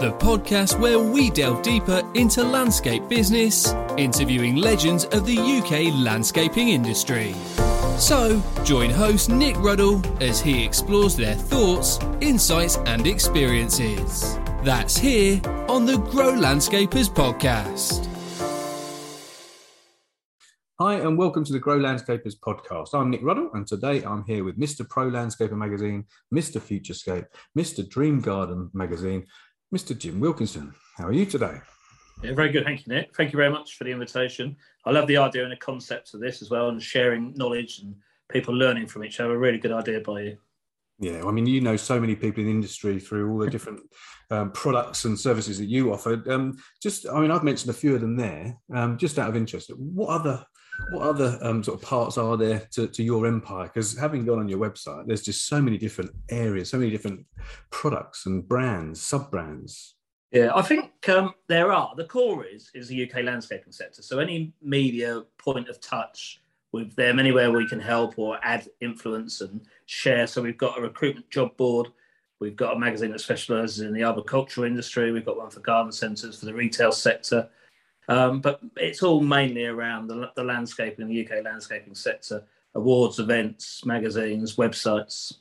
the podcast where we delve deeper into landscape business, interviewing legends of the UK landscaping industry. So, join host Nick Ruddle as he explores their thoughts, insights, and experiences. That's here on the Grow Landscapers podcast. Hi, and welcome to the Grow Landscapers podcast. I'm Nick Ruddle, and today I'm here with Mr. Pro Landscaper magazine, Mr. Futurescape, Mr. Dream Garden magazine, Mr. Jim Wilkinson, how are you today? Yeah, very good. Thank you, Nick. Thank you very much for the invitation. I love the idea and the concept of this as well, and sharing knowledge and people learning from each other. A really good idea by you. Yeah, I mean, you know so many people in the industry through all the different um, products and services that you offer. Um, just, I mean, I've mentioned a few of them there. Um, just out of interest, what other what other um, sort of parts are there to, to your empire? Because having gone on your website, there's just so many different areas, so many different products and brands, sub brands. Yeah, I think um, there are. The core is is the UK landscaping sector. So any media point of touch with them, anywhere we can help or add influence and share. So we've got a recruitment job board. We've got a magazine that specialises in the agricultural industry. We've got one for garden centres for the retail sector. Um, but it's all mainly around the, the landscaping, the UK landscaping sector, awards, events, magazines, websites.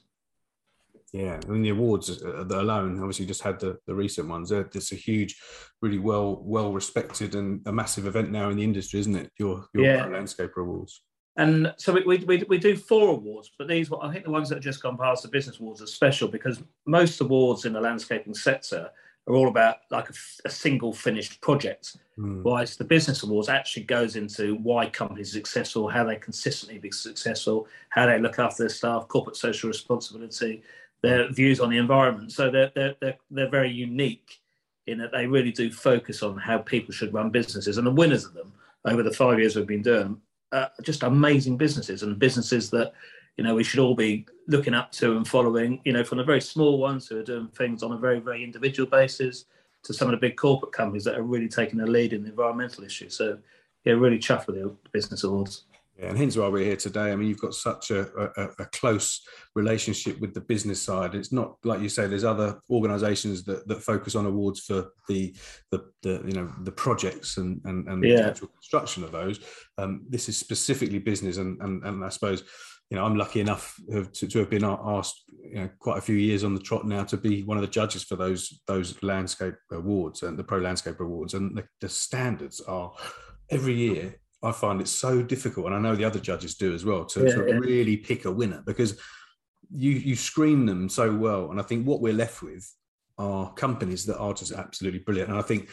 Yeah, I mean the awards uh, alone, obviously, just had the, the recent ones. It's a huge, really well well respected and a massive event now in the industry, isn't it? Your your yeah. landscaper awards. And so we, we, we do four awards, but these I think the ones that have just gone past the business awards are special because most awards in the landscaping sector are all about like a, a single finished project. Mm. Whereas the business awards actually goes into why companies are successful, how they consistently be successful, how they look after their staff, corporate social responsibility, their views on the environment. So they're they're they're, they're very unique in that they really do focus on how people should run businesses. And the winners of them over the five years we've been doing, uh, just amazing businesses and businesses that you know we should all be looking up to and following you know from the very small ones who are doing things on a very very individual basis to some of the big corporate companies that are really taking the lead in the environmental issue so yeah really chuffed with the business awards yeah, and hence why we're here today. I mean, you've got such a, a, a, close relationship with the business side. It's not like you say. There's other organisations that, that focus on awards for the, the, the you know the projects and and, and yeah. the actual construction of those. Um, this is specifically business, and, and and I suppose you know, I'm lucky enough to, to, have been asked, you know, quite a few years on the trot now to be one of the judges for those those landscape awards and the pro landscape awards. And the, the standards are every year. I find it so difficult, and I know the other judges do as well, to, yeah, to yeah. really pick a winner because you you screen them so well. And I think what we're left with are companies that are just absolutely brilliant. And I think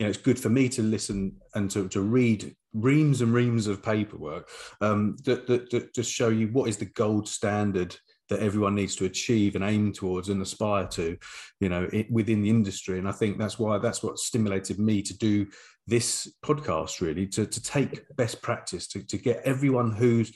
you know, it's good for me to listen and to, to read reams and reams of paperwork um, that, that, that just show you what is the gold standard that everyone needs to achieve and aim towards and aspire to, you know, it, within the industry. And I think that's why that's what stimulated me to do this podcast, really, to, to take best practice, to, to get everyone who's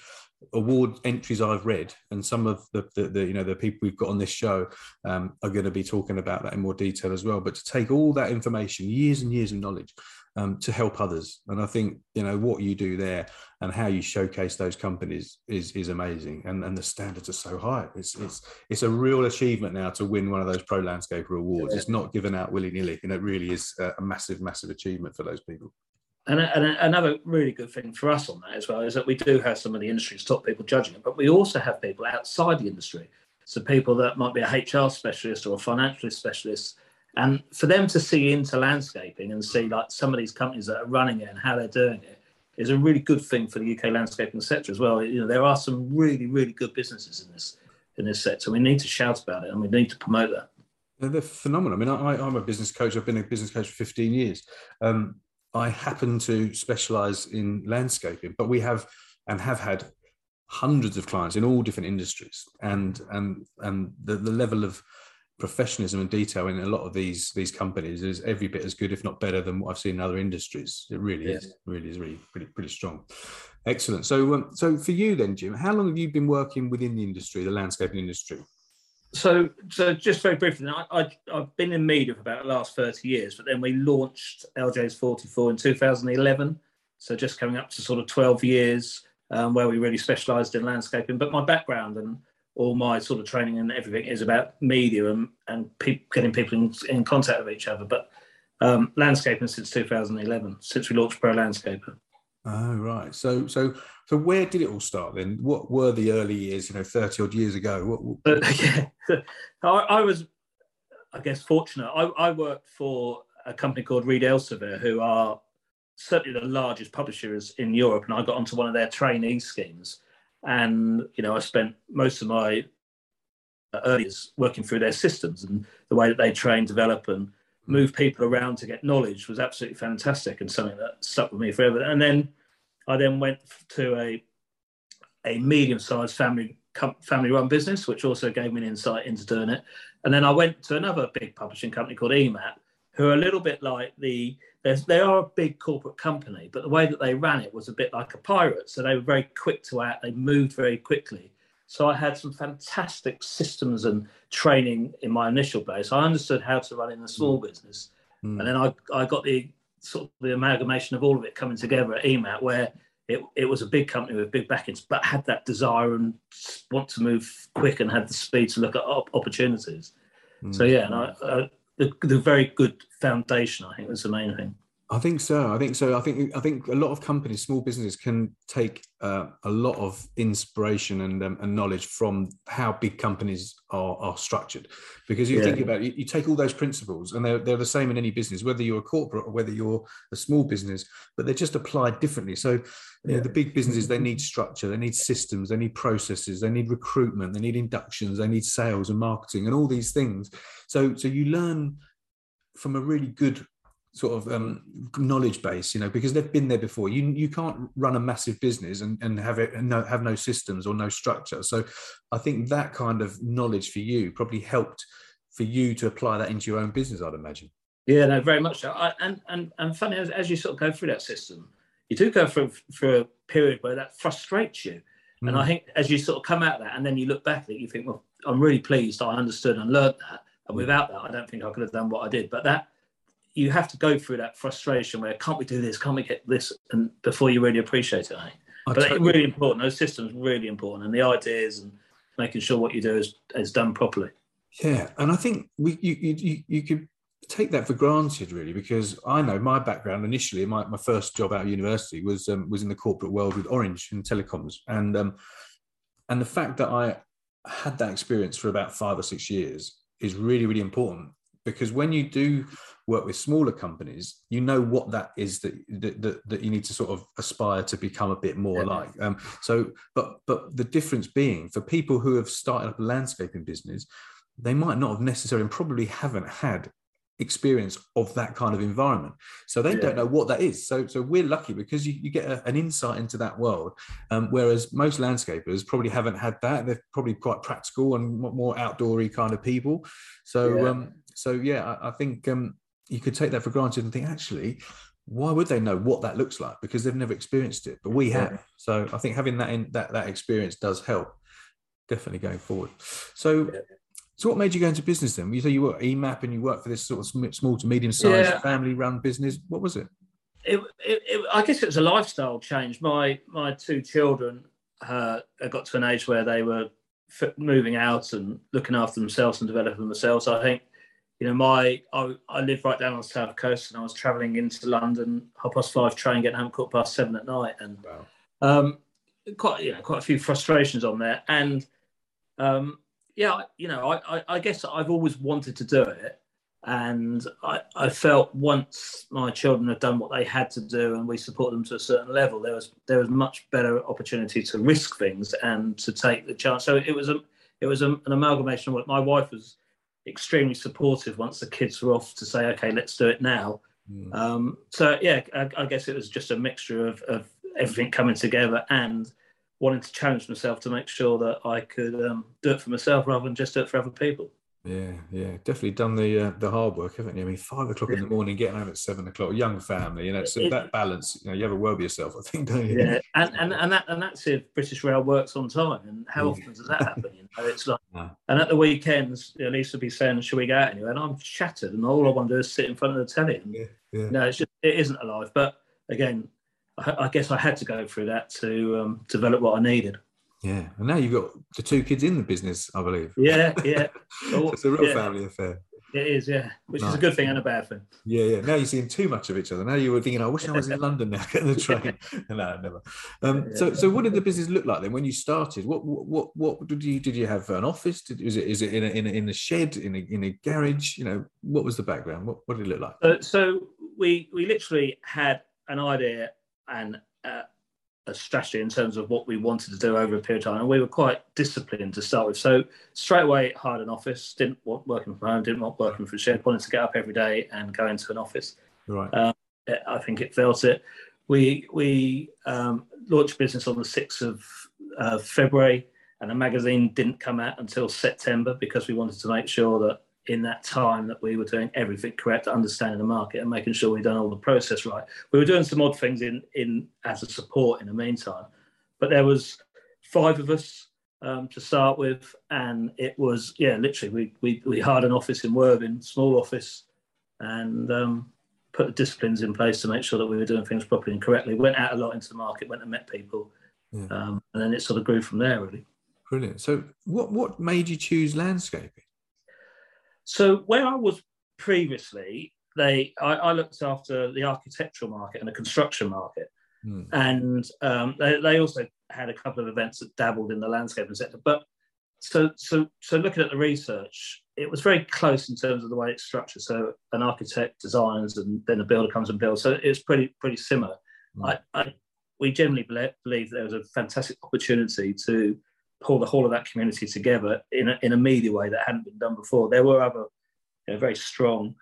award entries I've read, and some of the, the, the, you know the people we've got on this show um, are going to be talking about that in more detail as well. But to take all that information, years and years of knowledge, um, to help others, and I think you know what you do there and how you showcase those companies is is amazing. And and the standards are so high. It's it's it's a real achievement now to win one of those pro landscaper awards. Yeah. it's not given out willy-nilly and it really is a massive massive achievement for those people and, and another really good thing for us on that as well is that we do have some of the industry's top people judging it, but we also have people outside the industry. So people that might be a HR specialist or a financial specialist, and for them to see into landscaping and see like some of these companies that are running it and how they're doing it is a really good thing for the UK landscaping sector as well. You know, there are some really, really good businesses in this in this sector. We need to shout about it and we need to promote that. They're phenomenal. I mean, I, am a business coach. I've been a business coach for 15 years. Um, I happen to specialize in landscaping, but we have and have had hundreds of clients in all different industries, and and and the, the level of professionalism and detail in a lot of these these companies is every bit as good, if not better, than what I've seen in other industries. It really yeah. is, really is, really pretty pretty strong. Excellent. So, um, so for you then, Jim, how long have you been working within the industry, the landscaping industry? So so just very briefly, I, I have been in media for about the last thirty years, but then we launched Eljays Forty Four in two thousand eleven. So just coming up to sort of twelve years, um, where we really specialised in landscaping. But my background and all my sort of training and everything is about media and and pe- getting people in, in, contact with each other. But um, landscaping since 2011, since we launched Pro Landscaper. Oh right. So so so where did it all start then? What were the early years? You know, thirty odd years ago. What, what... Uh, yeah, I, I, was, I guess, fortunate. I, I, worked for a company called Reed Elsevier, who are certainly the largest publishers in Europe, and I got onto one of their trainee schemes. And you know, I spent most of my early years working through their systems and the way that they train, develop, and move people around to get knowledge was absolutely fantastic and something that stuck with me forever. And then I then went to a a medium-sized family family run business, which also gave me an insight into doing it. And then I went to another big publishing company called EMAP, who are a little bit like the they are a big corporate company, but the way that they ran it was a bit like a pirate. So they were very quick to act. They moved very quickly. So I had some fantastic systems and training in my initial base. I understood how to run in a small mm. business, mm. and then I, I got the sort of the amalgamation of all of it coming together at EMAP, where it, it was a big company with big backings, but had that desire and want to move quick and had the speed to look at op- opportunities. Mm. So yeah, and I, uh, the, the very good foundation, I think, was the main thing. I think so. I think so. I think I think a lot of companies, small businesses, can take uh, a lot of inspiration and, um, and knowledge from how big companies are, are structured. Because you yeah. think about it, you, you, take all those principles, and they're they're the same in any business, whether you're a corporate or whether you're a small business, but they're just applied differently. So, yeah. know, the big businesses they need structure, they need systems, they need processes, they need recruitment, they need inductions, they need sales and marketing, and all these things. So, so you learn from a really good sort of um, knowledge base, you know, because they've been there before. You you can't run a massive business and, and have it and no, have no systems or no structure. So I think that kind of knowledge for you probably helped for you to apply that into your own business. I'd imagine. Yeah, no, very much so. I, and and and funny as, as you sort of go through that system, you do go through for a period where that frustrates you. Mm. And I think as you sort of come out of that, and then you look back at it, you think, well, I'm really pleased I understood and learned that. And mm. without that, I don't think I could have done what I did. But that you have to go through that frustration where can't we do this? Can't we get this? And before you really appreciate it, I think. but totally... it's really important. Those systems really important, and the ideas and making sure what you do is is done properly. Yeah, and I think we you you you could take that for granted really because I know my background initially my, my first job out of university was um, was in the corporate world with Orange and telecoms and um, and the fact that I had that experience for about five or six years is really really important because when you do work with smaller companies you know what that is that that, that you need to sort of aspire to become a bit more yeah. like um, so but but the difference being for people who have started up a landscaping business they might not have necessarily and probably haven't had experience of that kind of environment so they yeah. don't know what that is so so we're lucky because you, you get a, an insight into that world um, whereas most landscapers probably haven't had that they're probably quite practical and more outdoory kind of people so yeah. um so yeah i, I think um you could take that for granted and think actually why would they know what that looks like because they've never experienced it but we have so i think having that in that that experience does help definitely going forward so yeah. so what made you go into business then you say you were emap and you worked for this sort of small to medium sized yeah. family run business what was it it, it, it, I guess it was a lifestyle change. My my two children uh, got to an age where they were moving out and looking after themselves and developing themselves. I think, you know, my I, I live right down on the south coast, and I was travelling into London, half past five train, getting home quarter past seven at night, and wow. um, quite you know quite a few frustrations on there. And um, yeah, you know, I, I, I guess I've always wanted to do it, and I, I, felt once my children had done what they had to do and we support them to a certain level, there was there was much better opportunity to risk things and to take the chance. So it was a it was a, an amalgamation of what my wife was extremely supportive once the kids were off to say, okay, let's do it now. Mm. Um, so yeah, I, I, guess it was just a mixture of, of everything coming together and wanting to challenge myself to make sure that I could um, do it for myself rather than just do it for other people. Yeah, yeah, definitely done the uh, the hard work, haven't you? I mean, five o'clock in the morning, getting home at seven o'clock, young family, you know, so it, that balance, you know, you have a word with yourself, I think, don't you? Yeah, and and, and that and that's if British Rail works on time, and how often does that happen? You know, it's like, no. and at the weekends, you know, Lisa will be saying, "Shall we go out anywhere?" And I'm shattered, and all I want to do is sit in front of the telly. And, yeah, yeah. No, it's just it isn't alive. But again, I, I guess I had to go through that to um, develop what I needed. Yeah, and now you've got the two kids in the business, I believe. Yeah, yeah. so it's a real yeah. family affair. It is, yeah, which nice. is a good thing and a bad thing. Yeah, yeah. Now you're seeing too much of each other. Now you were thinking, I wish I was in London now, getting the train. no, never. Um, yeah. So, so what did the business look like then when you started? What, what, what did you did you have an office? Did, is it is it in a, in a, in a shed in a, in a garage? You know, what was the background? What, what did it look like? Uh, so we we literally had an idea and. Uh, a strategy in terms of what we wanted to do over a period of time. And we were quite disciplined to start with. So straight away hired an office, didn't want working from home, didn't want working from shed, wanted to get up every day and go into an office. Right. Um, I think it felt it. We we um, launched business on the 6th of uh, February and the magazine didn't come out until September because we wanted to make sure that in that time that we were doing everything correct, understanding the market and making sure we'd done all the process right. We were doing some odd things in in as a support in the meantime, but there was five of us um, to start with, and it was yeah, literally we we we hired an office in Worthing, small office, and um, put the disciplines in place to make sure that we were doing things properly and correctly. Went out a lot into the market, went and met people, yeah. um, and then it sort of grew from there really. Brilliant. So, what what made you choose landscaping? So where I was previously, they I, I looked after the architectural market and the construction market, mm. and um, they, they also had a couple of events that dabbled in the landscaping sector. But so so so looking at the research, it was very close in terms of the way it's structured. So an architect designs, and then the builder comes and builds. So it's pretty pretty similar. Mm. I, I, we generally believe there was a fantastic opportunity to pull the whole of that community together in a, in a media way that hadn't been done before. There were other you know, very strong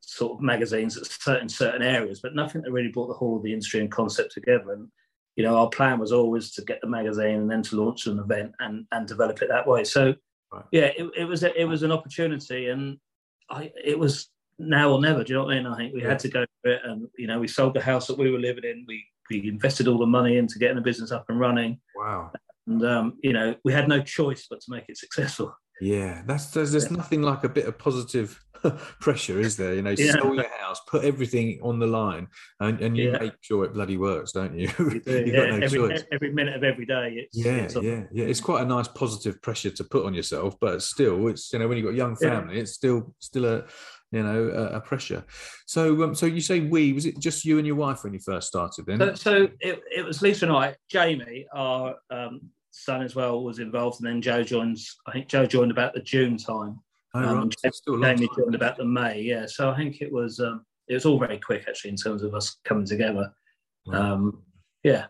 sort of magazines at certain certain areas, but nothing that really brought the whole of the industry and concept together. And you know, our plan was always to get the magazine and then to launch an event and and develop it that way. So right. yeah, it, it was a, it was an opportunity, and I it was now or never. Do you know what I mean? I think we yeah. had to go for it, and you know, we sold the house that we were living in. We we invested all the money into getting the business up and running. Wow and um, you know we had no choice but to make it successful. Yeah, that's there's, there's yeah. nothing like a bit of positive pressure, is there? You know, yeah. sell your house, put everything on the line, and, and you yeah. make sure it bloody works, don't you? you do, got no every. Every minute of every day. It's, yeah, it's yeah, yeah. It's quite a nice positive pressure to put on yourself, but still, it's you know when you've got a young family, it's still still a you know a, a pressure. So um, so you say we was it just you and your wife when you first started then? So, so it, it was Lisa and I. Jamie, our um, son as well, was involved, and then Joe joins. I think Joe joined about the June time. Oh, um, right. Jamie joined about the May. Yeah, so I think it was um, it was all very quick actually in terms of us coming together. Um, yeah.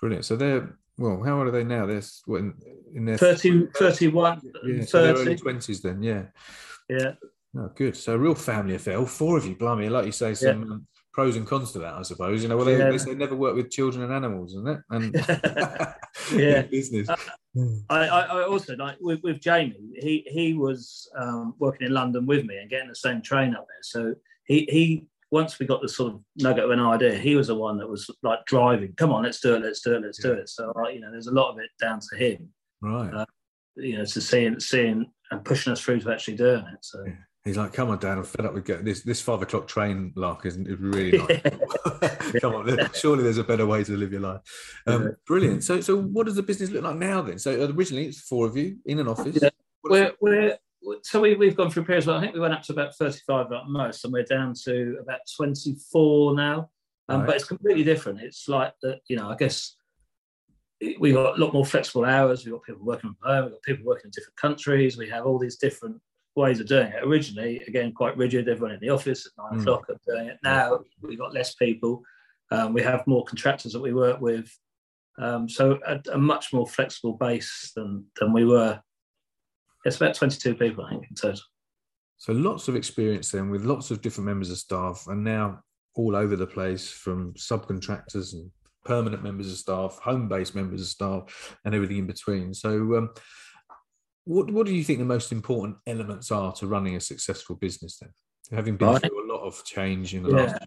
Brilliant. So they're well, how old are they now? They're what, in, in their 30, 31, yeah, 30. So early 20s then, yeah. Yeah. Oh, good. So, real family affair. All four of you, blimey. Like you say, some yeah. um, pros and cons to that, I suppose. You know, well, they, yeah. they say never work with children and animals, isn't it? And yeah, business. Uh, I, I, also like with, with Jamie. He he was um, working in London with me and getting the same train up there. So he he once we got the sort of nugget of an idea, he was the one that was like driving. Come on, let's do it, let's do it, let's yeah. do it. So you know, there's a lot of it down to him, right? Uh, you know, to seeing seeing and pushing us through to actually doing it. So. Yeah He's like, "Come on, Dan, I'm fed up with getting this. This five o'clock train lark isn't is really nice. Come on, surely there's a better way to live your life." Um, brilliant. So, so what does the business look like now? Then, so originally it's four of you in an office. Yeah. We're, we're so we, we've gone through periods. Well, I think we went up to about 35 at most, and we're down to about 24 now. Um, right. But it's completely different. It's like that, you know. I guess we've got a lot more flexible hours. We've got people working from home. We've got people working in different countries. We have all these different ways of doing it. Originally, again, quite rigid. Everyone in the office at nine mm. o'clock are doing it. Now we've got less people. Um, we have more contractors that we work with. Um, so a, a, much more flexible base than than we were. It's about 22 people, I think, in total. So lots of experience then with lots of different members of staff, and now all over the place from subcontractors and permanent members of staff, home-based members of staff, and everything in between. So, um, what what do you think the most important elements are to running a successful business? Then, having been through a lot of change in the yeah. last.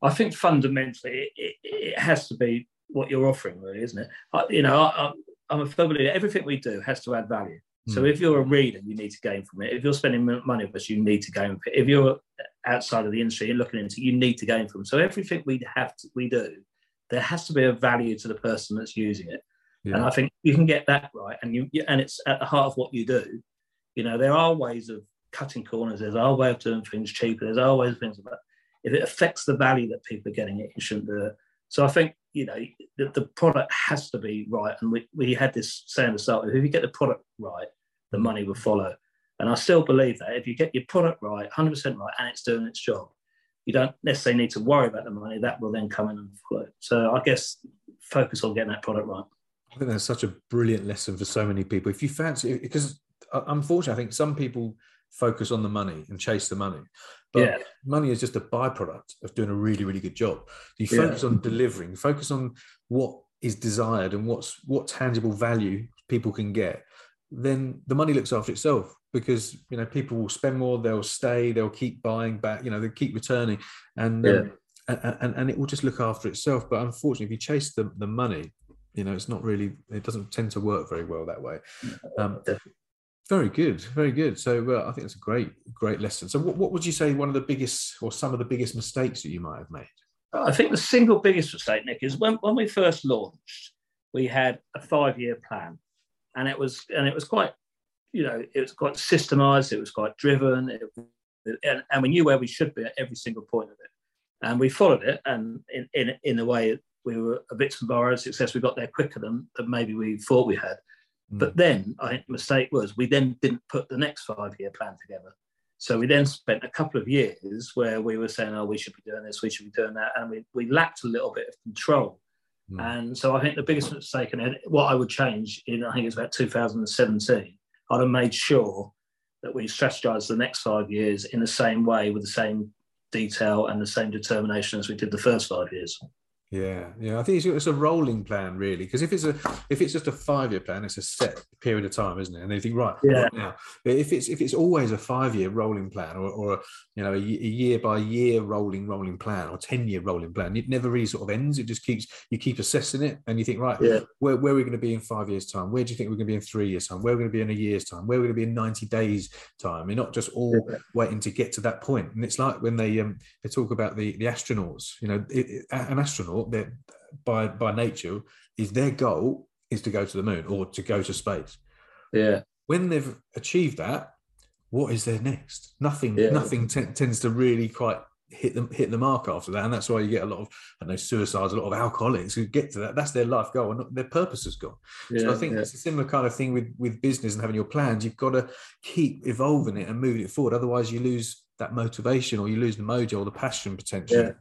I think fundamentally it, it, it, has to be what you're offering, really, isn't it? I, you know, I, am a firm believer everything we do has to add value. So mm. if you're a reader, you need to gain from it. If you're spending money with us, you need to gain from it. If you're outside of the industry and looking into, it, you need to gain from. It. So everything we have to, we do, there has to be a value to the person that's using it. Yeah. And I think you can get that right, and you and it's at the heart of what you do. You know, there are ways of cutting corners. There's our way of doing things cheaper. There's always things. But if it affects the value that people are getting, it you shouldn't do it. So I think you know the, the product has to be right. And we, we had this saying to start with: if you get the product right, the money will follow. And I still believe that if you get your product right, 100% right, and it's doing its job, you don't necessarily need to worry about the money. That will then come in and follow. So I guess focus on getting that product right. I think that's such a brilliant lesson for so many people. If you fancy, because uh, unfortunately, I think some people focus on the money and chase the money, but yeah. money is just a byproduct of doing a really, really good job. You focus yeah. on delivering, focus on what is desired and what's what tangible value people can get then the money looks after itself because you know people will spend more they'll stay they'll keep buying back you know they keep returning and, yeah. um, and, and and it will just look after itself but unfortunately if you chase the, the money you know it's not really it doesn't tend to work very well that way. Um, very good very good. So uh, i think it's a great great lesson. So what, what would you say one of the biggest or some of the biggest mistakes that you might have made? I think the single biggest mistake nick is when, when we first launched we had a five year plan and it was and it was quite you know it was quite systemized it was quite driven it, and, and we knew where we should be at every single point of it. And we followed it and in in, in a way we were a bit of borrowed success we got there quicker than, than maybe we thought we had mm. but then i think the mistake was we then didn't put the next five year plan together so we then spent a couple of years where we were saying oh we should be doing this we should be doing that and we, we lacked a little bit of control Mm. And so I think the biggest mistake, and what I would change in, I think it's about 2017, I'd have made sure that we strategised the next five years in the same way with the same detail and the same determination as we did the first five years. Yeah, yeah. I think it's, it's a rolling plan, really, because if it's a if it's just a five year plan, it's a set period of time, isn't it? And you think, right, yeah. Now, but if it's if it's always a five year rolling plan, or, or you know, a, a, year by year rolling rolling plan, or ten year rolling plan, it never really sort of ends. It just keeps you keep assessing it, and you think, right, yeah. where where are we going to be in five years' time? Where do you think we're going to be in three years' time? Where are we going to be in a year's time? Where are we going to be in ninety days' time? You're not just all yeah. waiting to get to that point. And it's like when they um they talk about the the astronauts. You know, it, it, an astronaut they're by by nature is their goal is to go to the moon or to go to space. Yeah. When they've achieved that, what is their next? Nothing. Yeah. Nothing t- tends to really quite hit them hit the mark after that, and that's why you get a lot of I know suicides, a lot of alcoholics who get to that. That's their life goal, and their purpose has gone. Yeah, so I think yeah. it's a similar kind of thing with with business and having your plans. You've got to keep evolving it and moving it forward. Otherwise, you lose that motivation, or you lose the mojo or the passion potentially. Yeah.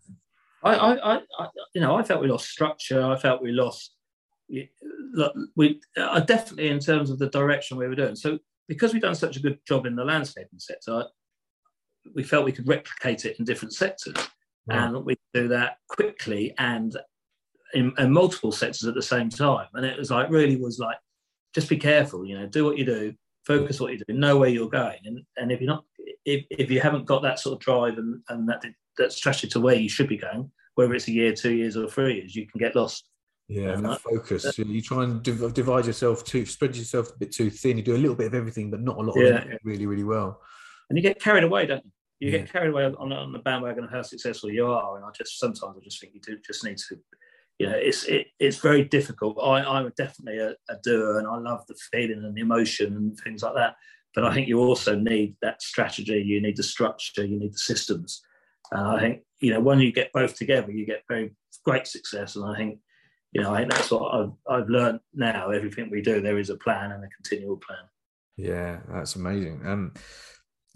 I, I, I, you know, I felt we lost structure. I felt we lost. We uh, definitely in terms of the direction we were doing. So because we've done such a good job in the landscaping sector, we felt we could replicate it in different sectors, and we do that quickly and in, in, multiple sectors at the same time. And it was like really was like, just be careful. You know, do what you do, focus what you do, know where you're going, and and if you're not, if, if you haven't got that sort of drive and and that that strategy to where you should be going, whether it's a year, two years, or three years, you can get lost. Yeah, and that focus. You try and divide yourself too, spread yourself a bit too thin. You do a little bit of everything, but not a lot yeah. of it really, really well. and you get carried away, don't you? You yeah. get carried away on, on the bandwagon of how successful you are, and I just sometimes I just think you do just need to, you know, it's it, it's very difficult. I I'm definitely a, a doer, and I love the feeling and the emotion and things like that. But I think you also need that strategy. You need the structure. You need the systems. And I think you know when you get both together, you get very great success. And I think you know I think that's what I've I've learned now. Everything we do, there is a plan and a continual plan. Yeah, that's amazing. Um,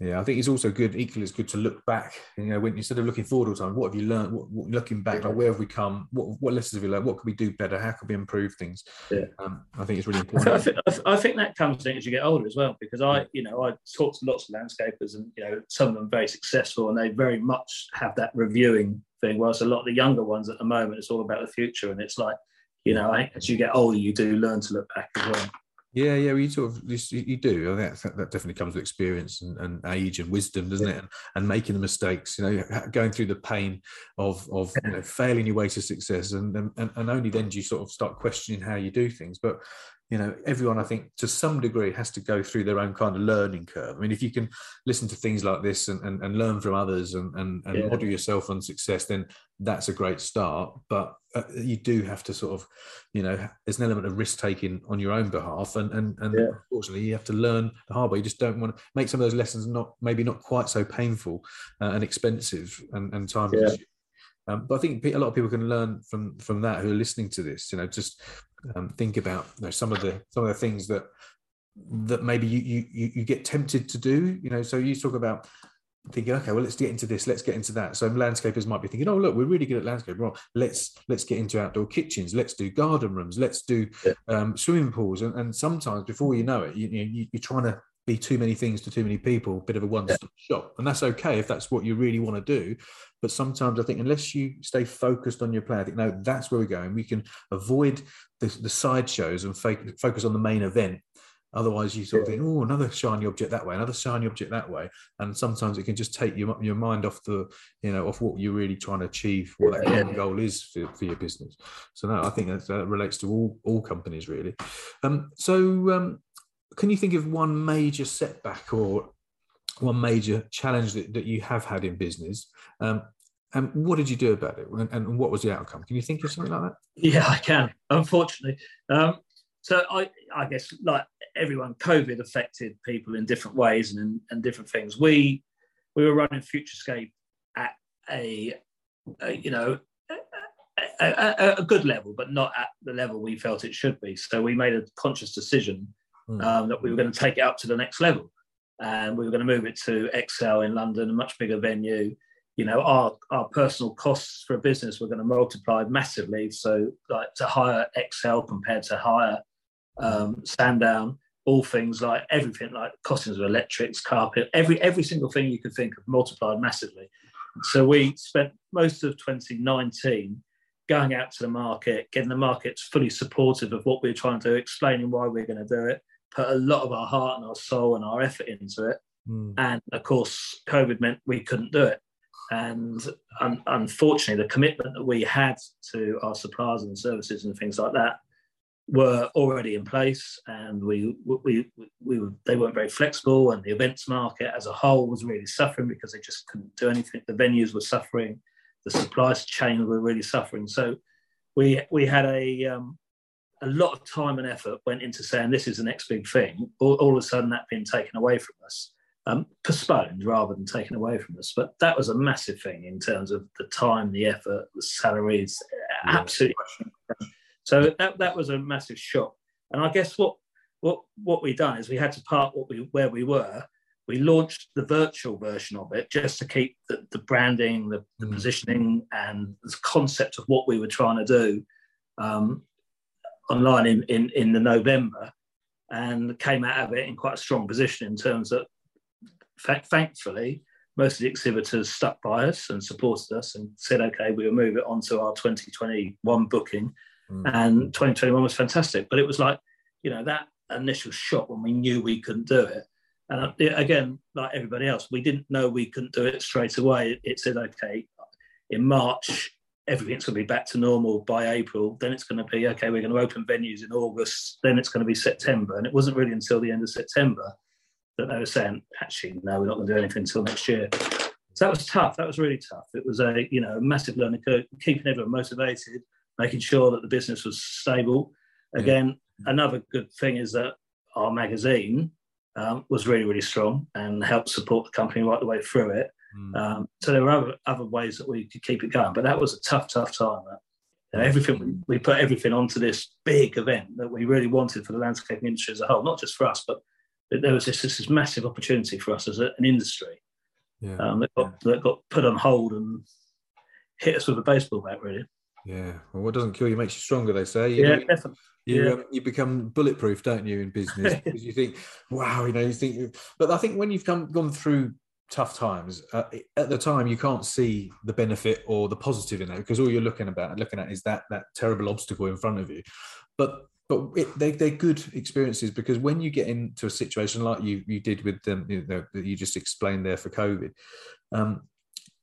yeah, I think it's also good. Equally, it's good to look back. You know, when instead of looking forward all the time, what have you learned? What, what, looking back, like where have we come? What, what lessons have we learned? What can we do better? How can we improve things? Yeah. Um, I think it's really important. I think, I think that comes in as you get older as well, because I, you know, I talk to lots of landscapers, and you know, some of them very successful, and they very much have that reviewing thing. Whilst a lot of the younger ones at the moment, it's all about the future, and it's like, you know, I as you get older, you do learn to look back as well. Yeah, yeah, you sort of you, you do. I think that definitely comes with experience and, and age and wisdom, doesn't yeah. it? And, and, making the mistakes, you know, going through the pain of of you know, failing your way to success, and, and and only then do you sort of start questioning how you do things. But you know everyone i think to some degree has to go through their own kind of learning curve i mean if you can listen to things like this and, and, and learn from others and, and, and yeah. model yourself on success then that's a great start but uh, you do have to sort of you know there's an element of risk taking on your own behalf and and, and yeah. unfortunately you have to learn the hard way you just don't want to make some of those lessons not maybe not quite so painful uh, and expensive and, and time yeah. Um, but I think a lot of people can learn from from that who are listening to this. You know, just um, think about you know, some of the some of the things that that maybe you, you you get tempted to do. You know, so you talk about thinking, okay, well, let's get into this, let's get into that. So landscapers might be thinking, oh, look, we're really good at landscape. Well, let's let's get into outdoor kitchens, let's do garden rooms, let's do yeah. um, swimming pools, and, and, sometimes before you know it, you, you you're trying to be too many things to too many people, bit of a one stop yeah. shop. And that's okay if that's what you really want to do. But sometimes I think unless you stay focused on your plan, I think, no, that's where we're going. We can avoid the, the side shows and focus on the main event. Otherwise, you sort yeah. of think, oh, another shiny object that way, another shiny object that way, and sometimes it can just take your your mind off the, you know, off what you're really trying to achieve, what that yeah. goal is for, for your business. So no, I think that, that relates to all all companies really. Um, so um, can you think of one major setback or one major challenge that, that you have had in business? Um, and what did you do about it? And, and, what was the outcome? Can you think of something like that? Yeah i can unfortunately. Um, so I, I guess like everyone covid affected people in different ways and, and different things. We we were running futurescape at a, a you know a, a, a, good level but not at the level we felt it should be. So we made a conscious decision mm. um, that we were going to take it up to the next level. And we were going to move it to ExCeL in London, a much bigger venue. You know, our, our personal costs for a business were going to multiply massively. So, like to hire ExCeL compared to hire um, Sandown, all things like everything, like costings of electrics, carpet, every every single thing you could think of multiplied massively. So we spent most of 2019 going out to the market, getting the markets fully supportive of what we we're trying to do, explaining why we we're going to do it, put a lot of our heart and our soul and our effort into it. Mm. And of course, COVID meant we couldn't do it. And un- unfortunately, the commitment that we had to our suppliers and services and things like that were already in place, and we we we, we were, they weren't very flexible, and the events market as a whole was really suffering because they just couldn't do anything. The venues were suffering, the supply chain were really suffering. So we we had a um, a lot of time and effort went into saying this is the next big thing. All, all of a sudden, that being taken away from us, um, postponed rather than taken away from us. But that was a massive thing in terms of the time, the effort, the salaries, yeah. absolutely. So that that was a massive shock. And I guess what what what we done is we had to part what we where we were. We launched the virtual version of it just to keep the, the branding, the, the mm. positioning, and the concept of what we were trying to do um, online in, in, in the November and came out of it in quite a strong position in terms of, thankfully, most of the exhibitors stuck by us and supported us and said, okay, we'll move it on to our 2021 booking. Mm. And 2021 was fantastic. But it was like, you know, that initial shock when we knew we couldn't do it. And uh, again, like everybody else, we didn't know we couldn't do it straight away. It said, okay, in March, everything's going to be back to normal by April. Then it's going to be okay. We're going to open venues in August. Then it's going to be September, and it wasn't really until the end of September that they were saying, actually, no, we're not going to do anything until next year. So that was tough. That was really tough. It was a you know massive learning curve, keeping everyone motivated, making sure that the business was stable. Again, yeah. another good thing is that our magazine um, was really really strong and helped support the company right the way through it. Mm. Um, so there were other, other ways that we could keep it going, but that was a tough tough time. You know, everything we, we put everything onto this big event that we really wanted for the landscaping industry as a whole, not just for us, but there was this, this massive opportunity for us as a, an industry yeah. um, that, got, yeah. that got put on hold and hit us with a baseball bat, really. Yeah. Well, what doesn't kill you makes you stronger, they say. You yeah, know, definitely. You, yeah. um, you become bulletproof, don't you, in business? because you think, wow, you know, you think. But I think when you've come gone through tough times, uh, at the time you can't see the benefit or the positive in it because all you're looking about looking at is that that terrible obstacle in front of you. But but it, they, they're good experiences because when you get into a situation like you you did with them, you know, you just explained there for COVID, um,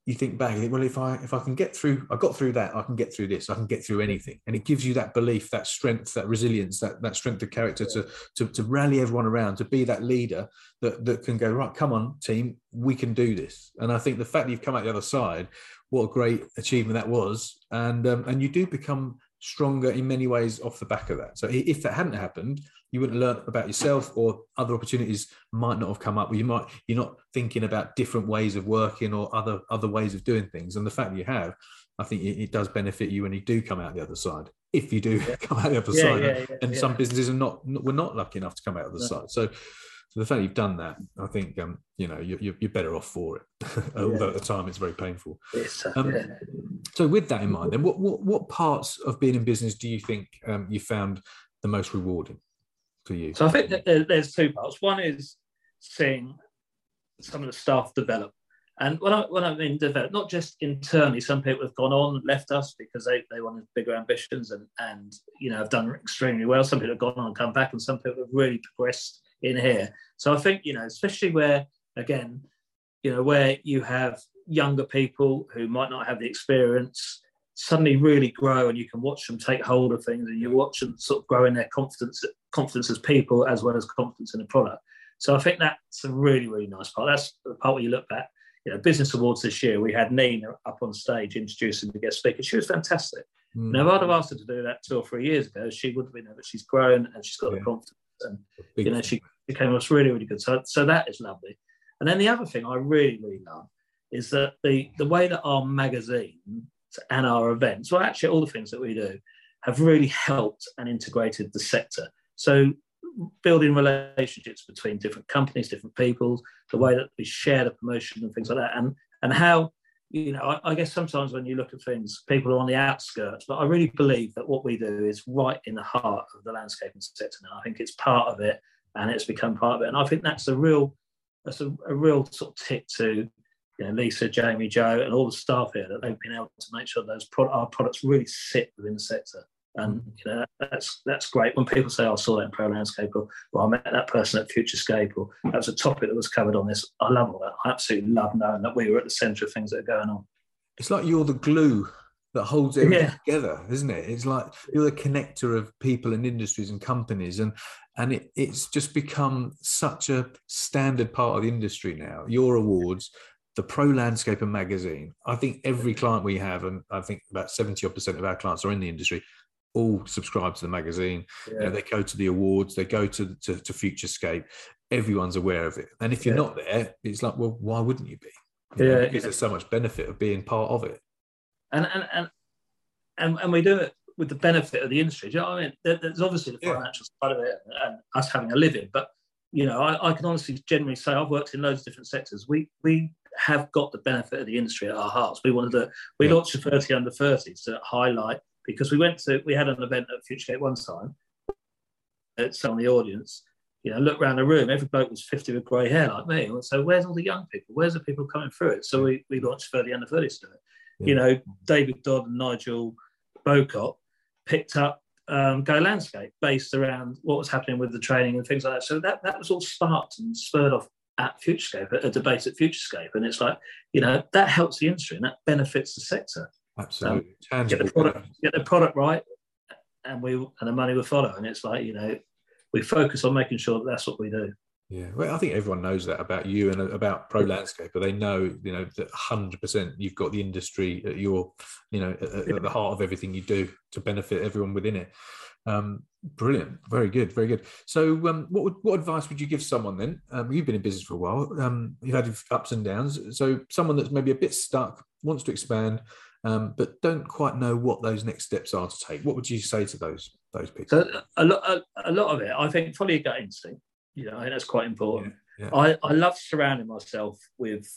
you think back, you think, well, if I if I can get through, I got through that, I can get through this, I can get through anything, and it gives you that belief, that strength, that resilience, that that strength of character to to, to rally everyone around, to be that leader that that can go right. Come on, team, we can do this. And I think the fact that you've come out the other side, what a great achievement that was, and um, and you do become stronger in many ways off the back of that. So if that hadn't happened, you wouldn't learn about yourself or other opportunities might not have come up. Or you might you're not thinking about different ways of working or other other ways of doing things. And the fact that you have, I think it, it does benefit you when you do come out the other side. If you do yeah. come out the other yeah, side, yeah, and some businesses are not we're not lucky enough to come out the other side. So so the fact you've done that, I think um, you know you're, you're better off for it. Although at the time it's very painful. Um, yeah. So with that in mind, then what, what what parts of being in business do you think um, you found the most rewarding for you? So I think that there's two parts. One is seeing some of the staff develop. And when I, when I mean develop, not just internally, some people have gone on, left us because they, they wanted bigger ambitions and, and, you know, have done extremely well. Some people have gone on and come back and some people have really progressed in here. So I think, you know, especially where, again, you know, where you have younger people who might not have the experience suddenly really grow and you can watch them take hold of things and you watch them sort of grow in their confidence confidence as people as well as confidence in the product. So I think that's a really, really nice part. That's the part where you look at, You know, business awards this year, we had Nina up on stage introducing the guest speaker. She was fantastic. Mm. Now, if I'd have asked her to do that two or three years ago, she would have been there, but she's grown and she's got yeah. the confidence and you know she became us really, really good. So, so that is lovely. And then the other thing I really, really love is that the the way that our magazine and our events, well, actually all the things that we do, have really helped and integrated the sector. So building relationships between different companies, different people, the way that we share the promotion and things like that, and and how you know, I, I, guess sometimes when you look at things, people are on the outskirts, but I really believe that what we do is right in the heart of the landscaping sector now. I think it's part of it, and it's become part of it, and I think that's a real, that's a, a real sort of tip to you know, Lisa, Jamie, Joe, and all the staff here that they've been able to make sure those pro- our products really sit within the sector. And you know that's that's great. When people say, oh, "I saw that in Pro Landscape," or "Well, I met that person at Futurescape," or hmm. "That was a topic that was covered on this," I love all that. I absolutely love knowing that we were at the centre of things that are going on. It's like you're the glue that holds everything yeah. together, isn't it? It's like you're the connector of people and industries and companies, and and it, it's just become such a standard part of the industry now. Your awards, the Pro Landscaper magazine. I think every client we have, and I think about seventy odd percent of our clients are in the industry all subscribe to the magazine. Yeah. You know, they go to the awards, they go to, to, to Futurescape. Everyone's aware of it. And if you're yeah. not there, it's like, well, why wouldn't you be? You yeah, know, because there's so much benefit of being part of it. And and and and, and we do it with the benefit of the industry. Do you know what I mean? there's obviously the financial side of it and us having a living, but you know, I, I, can honestly generally say I've worked in loads of different sectors. We we have got the benefit of the industry at our hearts. We wanted to we yeah. launched a 30 under 30s to highlight because we went to we had an event at Futurescape one time. It's on the audience, you know, look around the room, every bloke was 50 with grey hair like me. So where's all the young people? Where's the people coming through it? So we, we launched 30 under 30 to it. Yeah. You know, David Dodd and Nigel Bocott picked up um, Go Landscape based around what was happening with the training and things like that. So that, that was all sparked and spurred off at Futurescape, a debate at Futurescape. And it's like, you know, that helps the industry and that benefits the sector. Absolutely. Um, get, the product, get the product right, and we and the money will follow. And it's like you know, we focus on making sure that that's what we do. Yeah, well, I think everyone knows that about you and about Pro Landscaper. They know, you know, that hundred percent you've got the industry at your, you know, at, at, the heart of everything you do to benefit everyone within it. Um, brilliant, very good, very good. So, um, what would, what advice would you give someone then? Um, you've been in business for a while. Um, you've had ups and downs. So, someone that's maybe a bit stuck, wants to expand, um, but don't quite know what those next steps are to take. What would you say to those those people? So, a lot, a, a lot of it, I think, follow your gut instinct you know, I think that's quite important. Yeah, yeah. I, I love surrounding myself with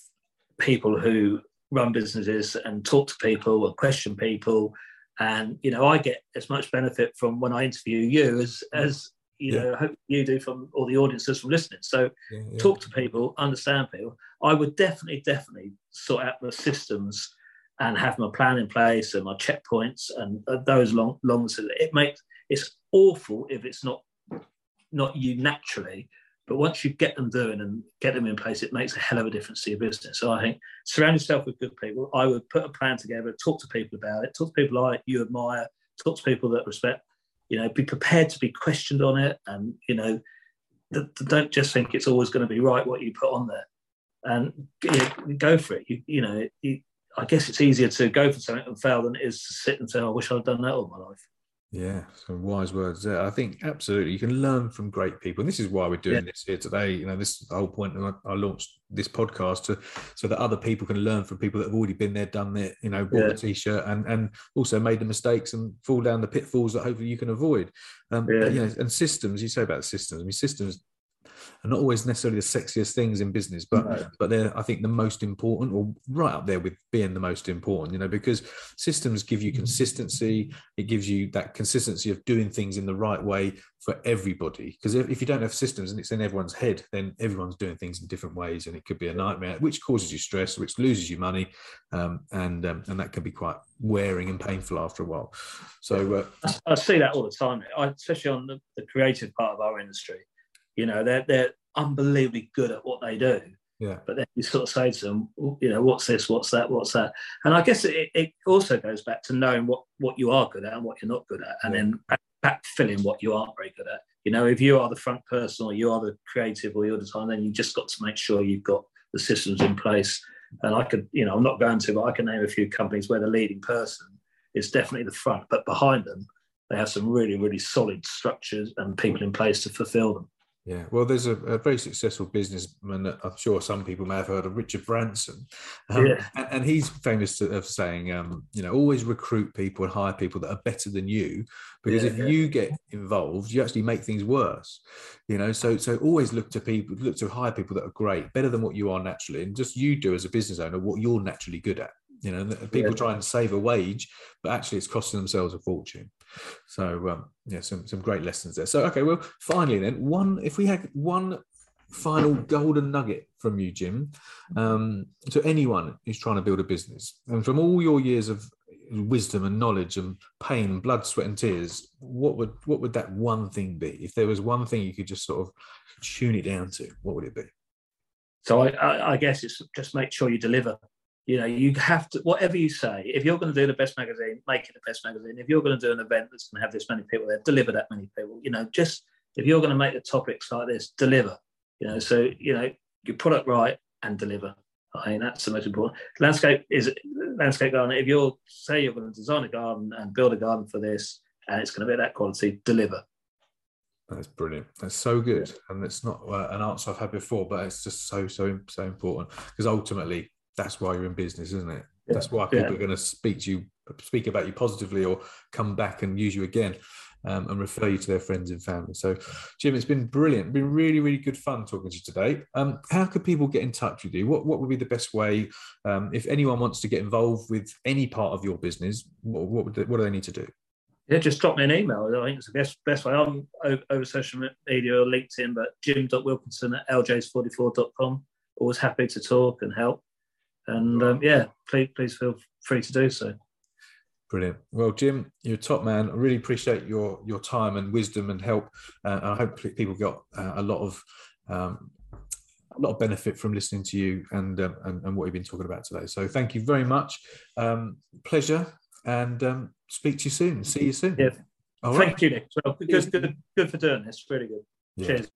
people who run businesses and talk to people and question people. And, you know, I get as much benefit from when I interview you as, as you yeah. know, hope you do from all the audiences from listening. So talk to people, understand people. I would definitely, definitely sort out the systems and have my plan in place and my checkpoints and uh, those long, long. So it makes it's awful if it's not not you naturally, but once you get them doing and get them in place, it makes a hell of a difference to your business. So I think surround yourself with good people. I would put a plan together, talk to people about it, talk to people like you admire, talk to people that respect, you know, be prepared to be questioned on it. And, you know, don't just think it's always going to be right what you put on there and you know, go for it. You, you know, you, I guess it's easier to go for something and fail than it is to sit and say, I wish I'd done that all my life. Yeah, some wise words there. I think absolutely you can learn from great people, and this is why we're doing yeah. this here today. You know, this is the whole point. I, I launched this podcast to so that other people can learn from people that have already been there, done it. You know, bought yeah. a t-shirt and and also made the mistakes and fall down the pitfalls that hopefully you can avoid. Um, yeah. you know, and systems. You say about systems. I mean, systems are not always necessarily the sexiest things in business, but no. but they're I think the most important, or right up there with being the most important. You know, because systems give you consistency. It gives you that consistency of doing things in the right way for everybody. Because if, if you don't have systems and it's in everyone's head, then everyone's doing things in different ways, and it could be a nightmare, which causes you stress, which loses you money, um, and um, and that can be quite wearing and painful after a while. So uh, I, see that all the time, I, especially on the, the creative part of our industry you know, they're they're unbelievably good at what they do. Yeah. But then you sort of say to them, you know, what's this, what's that, what's that, and I guess it, it also goes back to knowing what what you are good at and what you're not good at, and yeah. then backfilling what you aren't very good at. You know, if you are the front person or you are the creative or you're the designer, then you just got to make sure you've got the systems in place. And I could, you know, I'm not going to, but I can name a few companies where the leading person is definitely the front, but behind them, they have some really, really solid structures and people in place to fulfill them. Yeah, well, there's a, a, very successful businessman that I'm sure some people may have heard of, Richard Branson, um, yeah. and, and, he's famous to, of saying, um, you know, always recruit people and hire people that are better than you, because yeah, if yeah. you get involved, you actually make things worse. You know, so so always look to people, look to hire people that are great, better than what you are naturally, and just you do as a business owner what you're naturally good at. You know, people try and save a wage, but actually it's costing themselves a fortune. So um, yeah, some some great lessons there. So okay, well, finally then, one if we had one final golden nugget from you, Jim, um, to anyone who's trying to build a business, and from all your years of wisdom and knowledge and pain, blood, sweat, and tears, what would what would that one thing be? If there was one thing you could just sort of tune it down to, what would it be? So I, I, I guess it's just make sure you deliver you know, you have to, whatever you say, if you're going to do the best magazine, make it the best magazine. If you're going to do an event that's going to have this many people there, deliver that many people. You know, just if you're going to make the topics like this, deliver. You know, so, you know, your product right and deliver. I mean, that's the most important. Landscape is landscape garden. If you're say you're going to design a garden and build a garden for this, and it's going to be that quality, deliver. That's brilliant. That's so good, and it's not uh, an answer I've had before, but it's just so so so important because ultimately that's why you're in business, isn't it? Yeah. That's why people yeah. are going to speak to you, speak about you positively, or come back and use you again. Um, and refer you to their friends and family. So, Jim, it's been brilliant. Been really, really good fun talking to you today. Um, how could people get in touch with you? What What would be the best way um, if anyone wants to get involved with any part of your business? What what, would they, what do they need to do? Yeah, just drop me an email. I think it's the best best way. I'm over, over social media or LinkedIn, but jim.wilkinson at eljays44.com. Always happy to talk and help and um, yeah, please please feel free to do so. Brilliant. Well, Jim, you're a top man. I really appreciate your your time and wisdom and help. Uh, I hope people got uh, a lot of um, a lot of benefit from listening to you and, um, and, and what you've been talking about today. So thank you very much. Um, pleasure, and um, speak to you soon. See you soon. Yeah. All thank right. you, Nick. Well, good, good, good for doing this. Really good. Yeah. Cheers.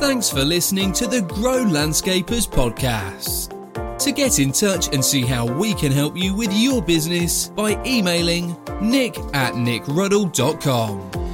Thanks for listening to the Grow Landscapers podcast. To get in touch and see how we can help you with your business by emailing nick at nickruddle.com.